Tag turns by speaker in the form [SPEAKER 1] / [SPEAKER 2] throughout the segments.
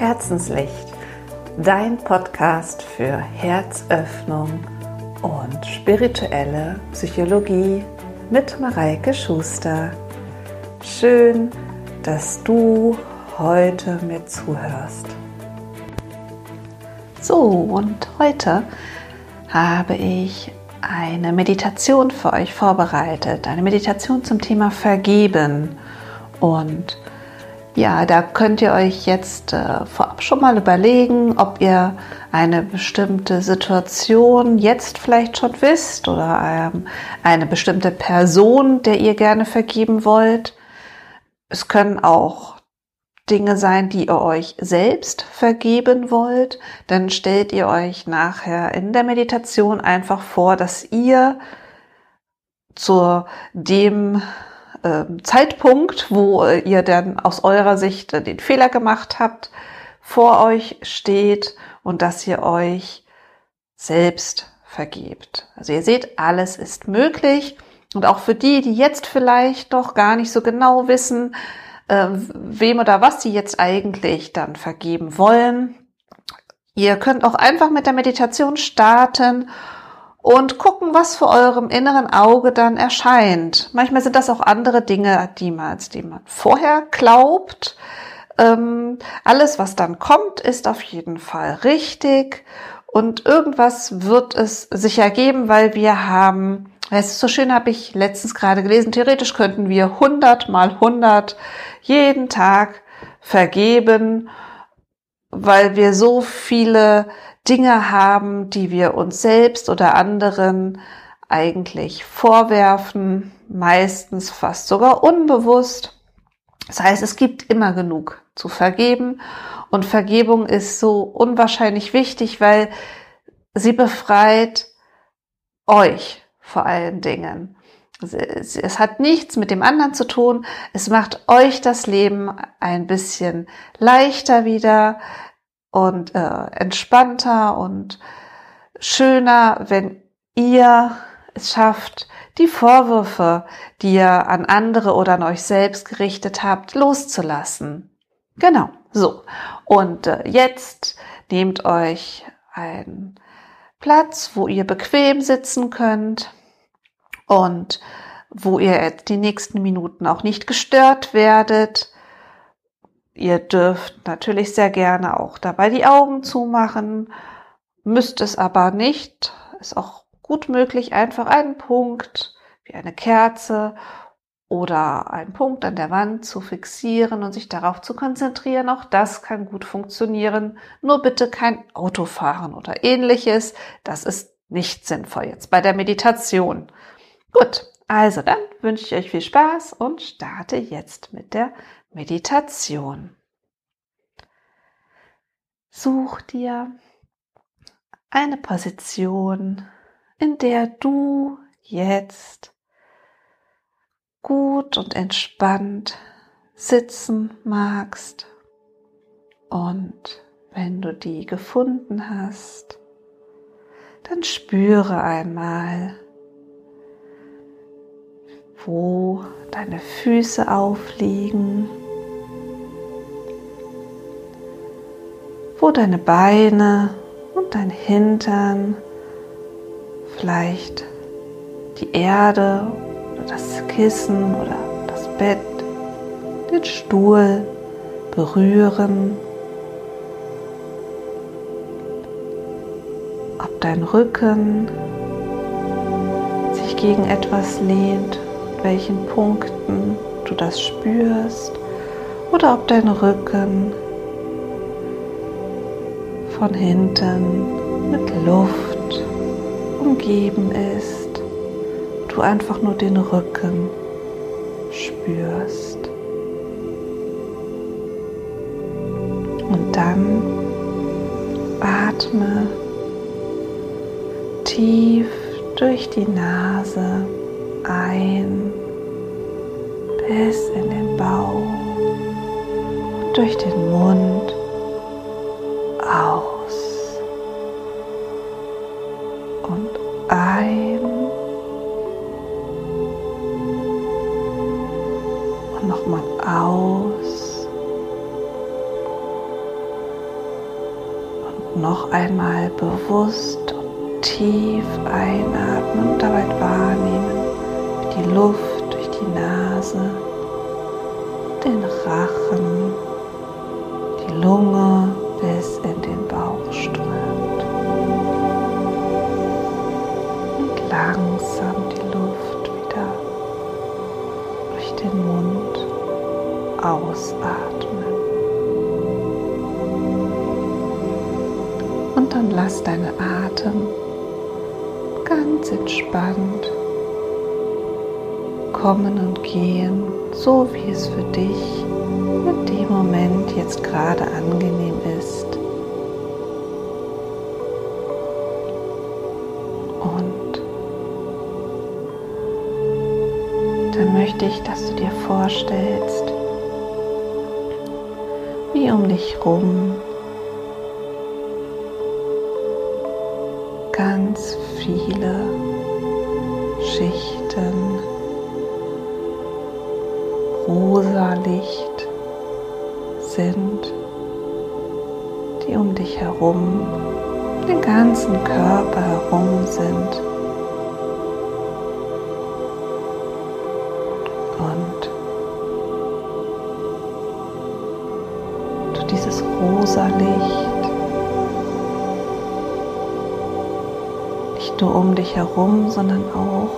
[SPEAKER 1] Herzenslicht, dein Podcast für Herzöffnung und spirituelle Psychologie mit Mareike Schuster. Schön, dass du heute mir zuhörst. So, und heute habe ich eine Meditation für euch vorbereitet. Eine Meditation zum Thema Vergeben. Und ja, da könnt ihr euch jetzt äh, vorab schon mal überlegen, ob ihr eine bestimmte Situation jetzt vielleicht schon wisst oder ähm, eine bestimmte Person, der ihr gerne vergeben wollt. Es können auch Dinge sein, die ihr euch selbst vergeben wollt, dann stellt ihr euch nachher in der Meditation einfach vor, dass ihr zu dem Zeitpunkt, wo ihr dann aus eurer Sicht den Fehler gemacht habt, vor euch steht und dass ihr euch selbst vergebt. Also ihr seht, alles ist möglich. Und auch für die, die jetzt vielleicht noch gar nicht so genau wissen, äh, wem oder was sie jetzt eigentlich dann vergeben wollen. Ihr könnt auch einfach mit der Meditation starten und gucken, was vor eurem inneren Auge dann erscheint. Manchmal sind das auch andere Dinge, die man, als die man vorher glaubt. Ähm, alles, was dann kommt, ist auf jeden Fall richtig und irgendwas wird es sich ergeben, weil wir haben es ist so schön, habe ich letztens gerade gelesen. Theoretisch könnten wir 100 mal 100 jeden Tag vergeben, weil wir so viele Dinge haben, die wir uns selbst oder anderen eigentlich vorwerfen, meistens fast sogar unbewusst. Das heißt, es gibt immer genug zu vergeben und Vergebung ist so unwahrscheinlich wichtig, weil sie befreit euch vor allen Dingen. Es hat nichts mit dem anderen zu tun. Es macht euch das Leben ein bisschen leichter wieder und äh, entspannter und schöner, wenn ihr es schafft, die Vorwürfe, die ihr an andere oder an euch selbst gerichtet habt, loszulassen. Genau, so. Und äh, jetzt nehmt euch einen Platz, wo ihr bequem sitzen könnt und wo ihr die nächsten Minuten auch nicht gestört werdet. Ihr dürft natürlich sehr gerne auch dabei die Augen zumachen, müsst es aber nicht. Ist auch gut möglich, einfach einen Punkt wie eine Kerze oder einen Punkt an der Wand zu fixieren und sich darauf zu konzentrieren. Auch das kann gut funktionieren. Nur bitte kein Autofahren oder ähnliches. Das ist nicht sinnvoll jetzt bei der Meditation. Gut, also dann wünsche ich euch viel Spaß und starte jetzt mit der Meditation. Such dir eine Position, in der du jetzt gut und entspannt sitzen magst. Und wenn du die gefunden hast, dann spüre einmal, wo deine Füße aufliegen, wo deine Beine und dein Hintern, vielleicht die Erde oder das Kissen oder das Bett, den Stuhl berühren, ob dein Rücken sich gegen etwas lehnt welchen Punkten du das spürst oder ob dein Rücken von hinten mit Luft umgeben ist, du einfach nur den Rücken spürst. Und dann atme tief durch die Nase bis in den Bauch und durch den Mund aus. Und ein und nochmal aus. Noch einmal bewusst und tief einatmen und dabei wahrnehmen, wie die Luft langsam die Luft wieder durch den Mund ausatmen. Und dann lass deinen Atem ganz entspannt kommen und gehen, so wie es für dich in dem Moment jetzt gerade angenehm vorstellst, wie um dich rum. Ganz viele Schichten. Rosa Licht sind, die um dich herum, den ganzen Körper herum sind. Um dich herum, sondern auch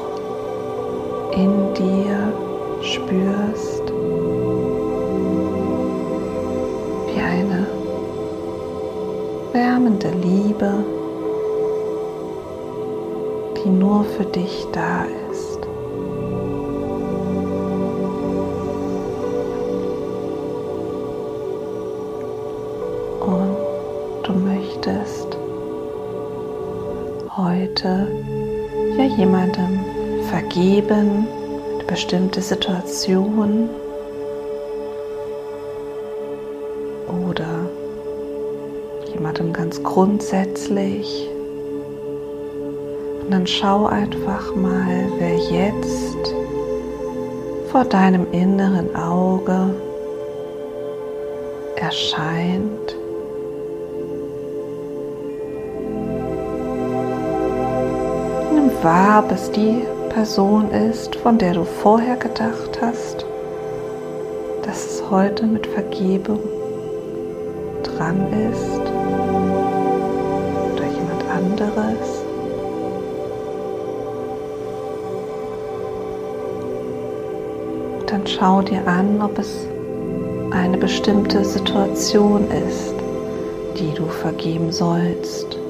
[SPEAKER 1] in dir spürst, wie eine wärmende Liebe, die nur für dich da ist. Und du möchtest heute jemandem vergeben, eine bestimmte Situation oder jemandem ganz grundsätzlich. Und dann schau einfach mal, wer jetzt vor deinem inneren Auge erscheint. Wahr, bis die Person ist, von der du vorher gedacht hast, dass es heute mit Vergebung dran ist oder jemand anderes. Dann schau dir an, ob es eine bestimmte Situation ist, die du vergeben sollst.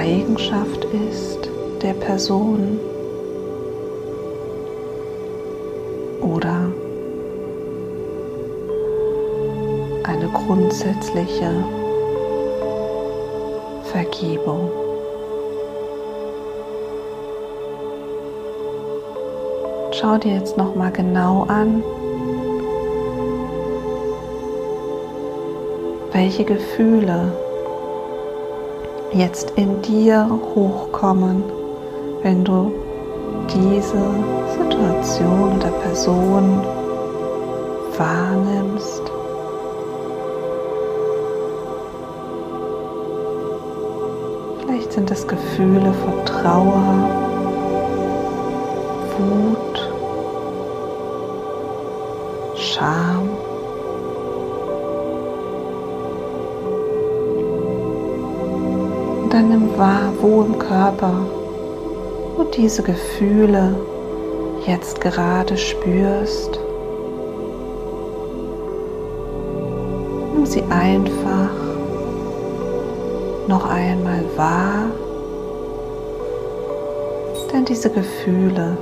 [SPEAKER 1] Eigenschaft ist der Person oder eine grundsätzliche Vergebung. Schau dir jetzt noch mal genau an, welche Gefühle jetzt in dir hochkommen, wenn du diese Situation oder Person wahrnimmst. Vielleicht sind es Gefühle von Trauer, Wut, Scham. Dann nimm wahr, wo im Körper du diese Gefühle jetzt gerade spürst. Nimm sie einfach noch einmal wahr, denn diese Gefühle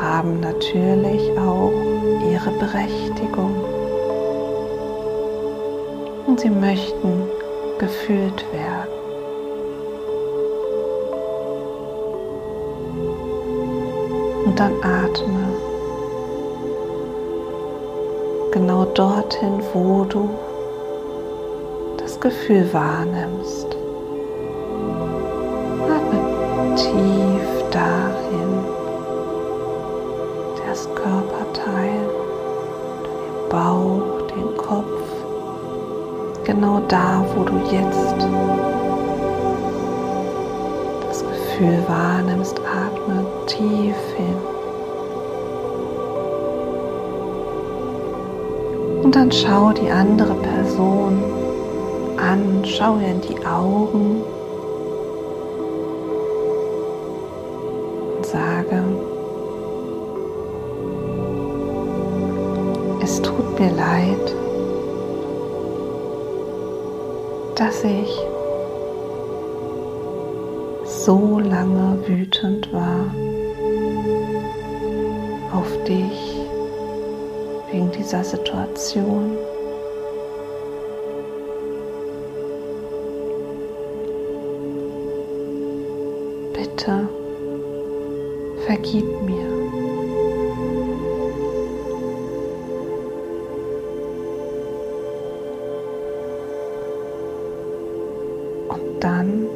[SPEAKER 1] haben natürlich auch ihre Berechtigung und sie möchten gefühlt werden. Dann atme genau dorthin, wo du das Gefühl wahrnimmst. Atme tief dahin, jedes Körperteil, den Bauch, den Kopf, genau da, wo du jetzt das Gefühl wahrnimmst, atme tief hin. Und dann schau die andere Person an, schau ihr in die Augen und sage, es tut mir leid, dass ich so lange wütend war dieser Situation. Bitte vergib mir. Und dann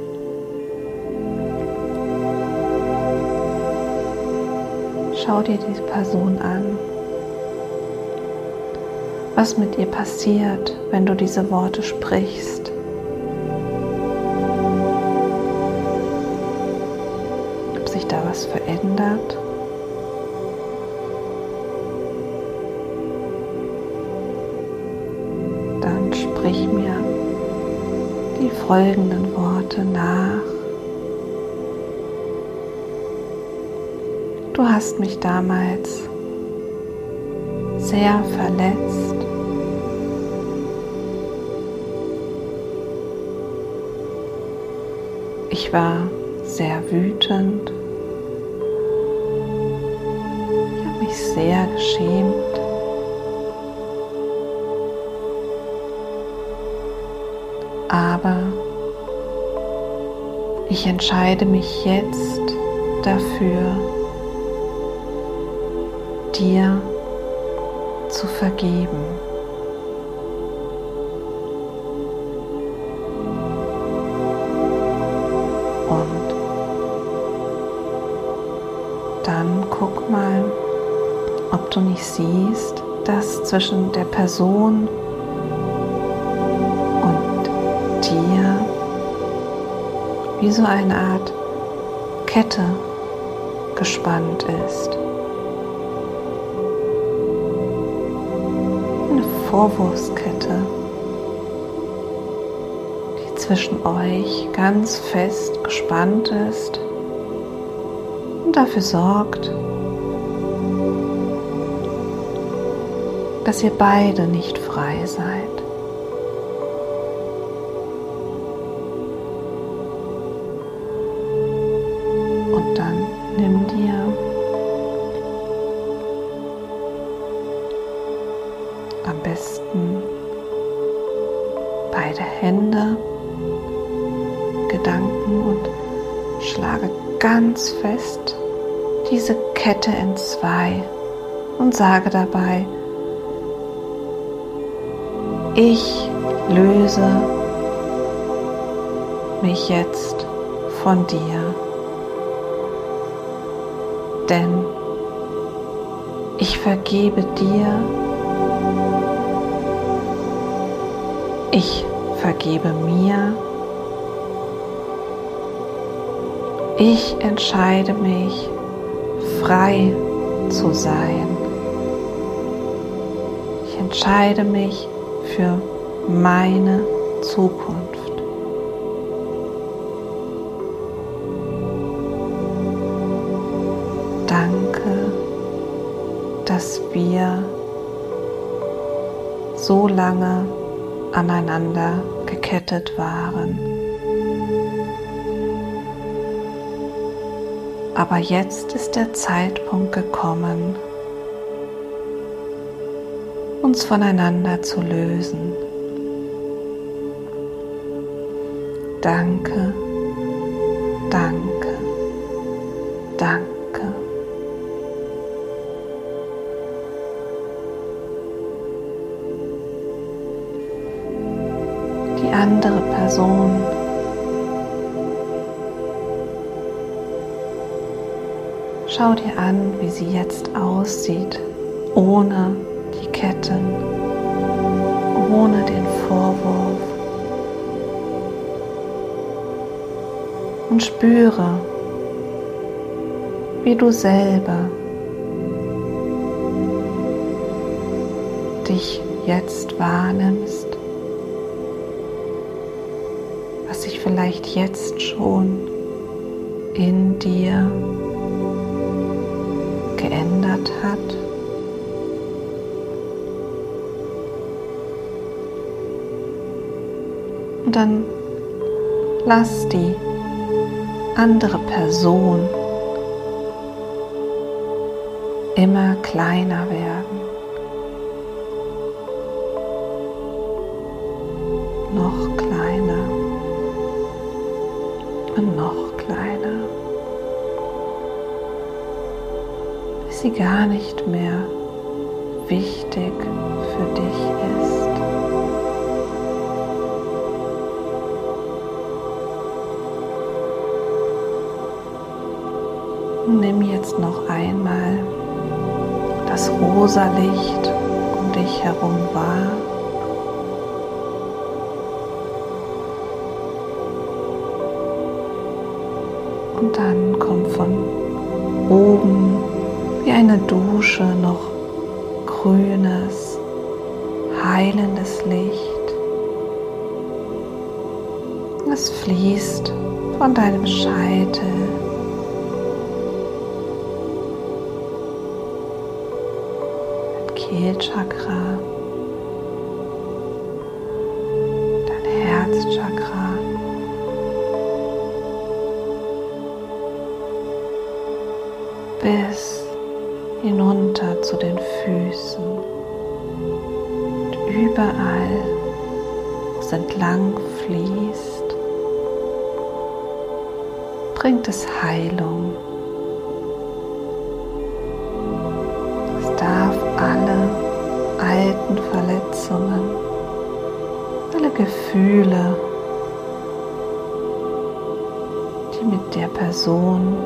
[SPEAKER 1] schau dir diese Person an was mit ihr passiert, wenn du diese Worte sprichst. Ob sich da was verändert. Dann sprich mir die folgenden Worte nach. Du hast mich damals sehr verletzt. Ich war sehr wütend. Ich habe mich sehr geschämt. Aber ich entscheide mich jetzt dafür, dir zu vergeben. Du nicht siehst, dass zwischen der Person und dir wie so eine Art Kette gespannt ist. Vorwurfskette, die zwischen euch ganz fest gespannt ist und dafür sorgt, dass ihr beide nicht frei seid. Und dann nimm dir am besten beide Hände, Gedanken und schlage ganz fest diese Kette in zwei und sage dabei, ich löse mich jetzt von dir, denn ich vergebe dir Ich vergebe mir. Ich entscheide mich, frei zu sein. Ich entscheide mich für meine Zukunft. Danke, dass wir so lange aneinander gekettet waren. Aber jetzt ist der Zeitpunkt gekommen, uns voneinander zu lösen. Danke, danke, danke. andere Person. Schau dir an, wie sie jetzt aussieht, ohne die Ketten, ohne den Vorwurf. Und spüre, wie du selber dich jetzt wahrnimmst, was sich vielleicht jetzt schon in dir Und dann lass die andere Person immer kleiner werden. Noch kleiner und noch kleiner. Bis sie gar nicht mehr wichtig für dich ist. Nimm jetzt noch einmal das rosa Licht um dich herum wahr. Und dann kommt von oben wie eine Dusche noch grünes, heilendes Licht. Es fließt von deinem Scheitel Kehlchakra, dein Herzchakra. Bis hinunter zu den Füßen und überall, es entlang fließt, bringt es Heilung. alle alten Verletzungen, alle Gefühle, die mit der Person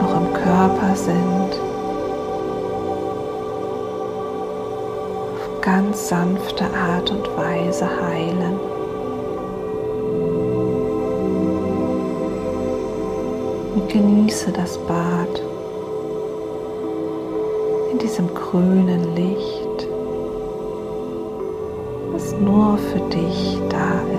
[SPEAKER 1] noch im Körper sind, auf ganz sanfte Art und Weise heilen. Und genieße das Bad diesem grünen Licht, das nur für dich da ist.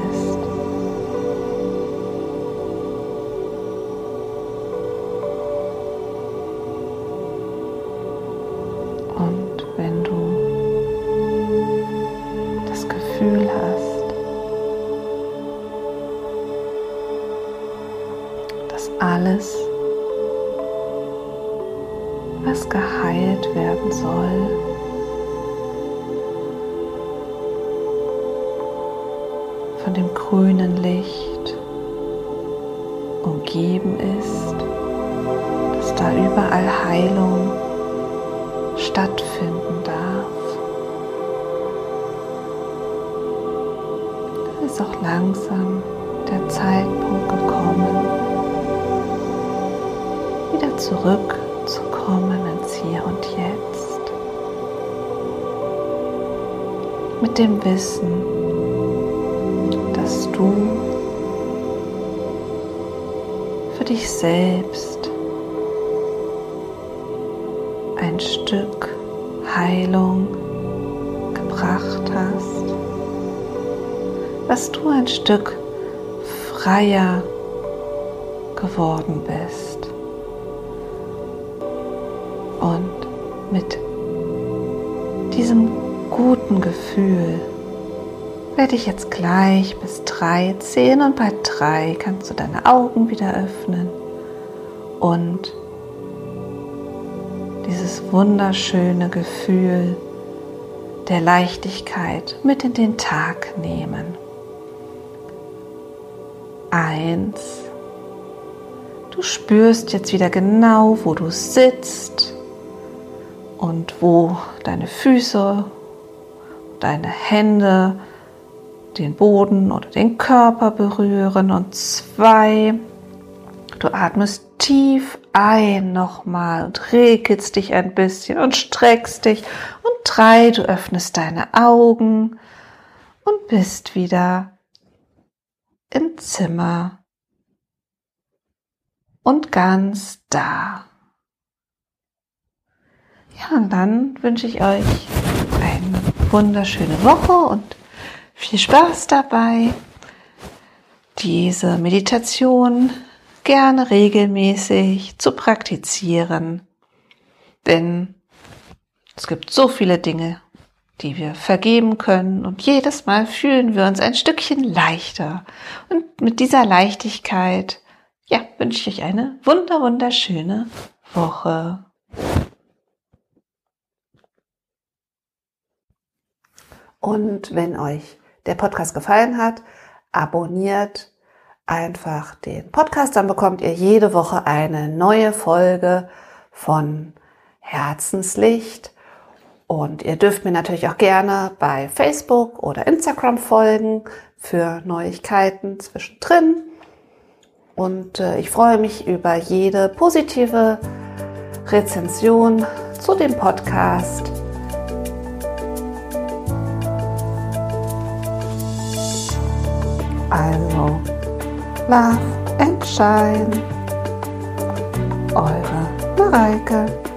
[SPEAKER 1] Von dem grünen Licht umgeben ist, dass da überall Heilung stattfinden darf. Da ist auch langsam der Zeitpunkt gekommen, wieder zurück kommen ins Hier und Jetzt. Mit dem Wissen, du für dich selbst ein Stück Heilung gebracht hast, dass du ein Stück freier geworden bist. Und mit diesem guten Gefühl werde ich jetzt gleich bis drei zählen und bei drei kannst du deine Augen wieder öffnen und dieses wunderschöne Gefühl der Leichtigkeit mit in den Tag nehmen. Eins. Du spürst jetzt wieder genau, wo du sitzt und wo deine Füße, deine Hände den Boden oder den Körper berühren. Und zwei, du atmest tief ein nochmal und regelst dich ein bisschen und streckst dich. Und drei, du öffnest deine Augen und bist wieder im Zimmer und ganz da. Ja, und dann wünsche ich euch eine wunderschöne Woche und viel Spaß dabei, diese Meditation gerne regelmäßig zu praktizieren. Denn es gibt so viele Dinge, die wir vergeben können und jedes Mal fühlen wir uns ein Stückchen leichter. Und mit dieser Leichtigkeit, ja, wünsche ich euch eine wunder, wunderschöne Woche. Und wenn euch der Podcast gefallen hat, abonniert einfach den Podcast, dann bekommt ihr jede Woche eine neue Folge von Herzenslicht. Und ihr dürft mir natürlich auch gerne bei Facebook oder Instagram folgen für Neuigkeiten zwischendrin. Und äh, ich freue mich über jede positive Rezension zu dem Podcast. Also, Love and Shine. Eure Mareike.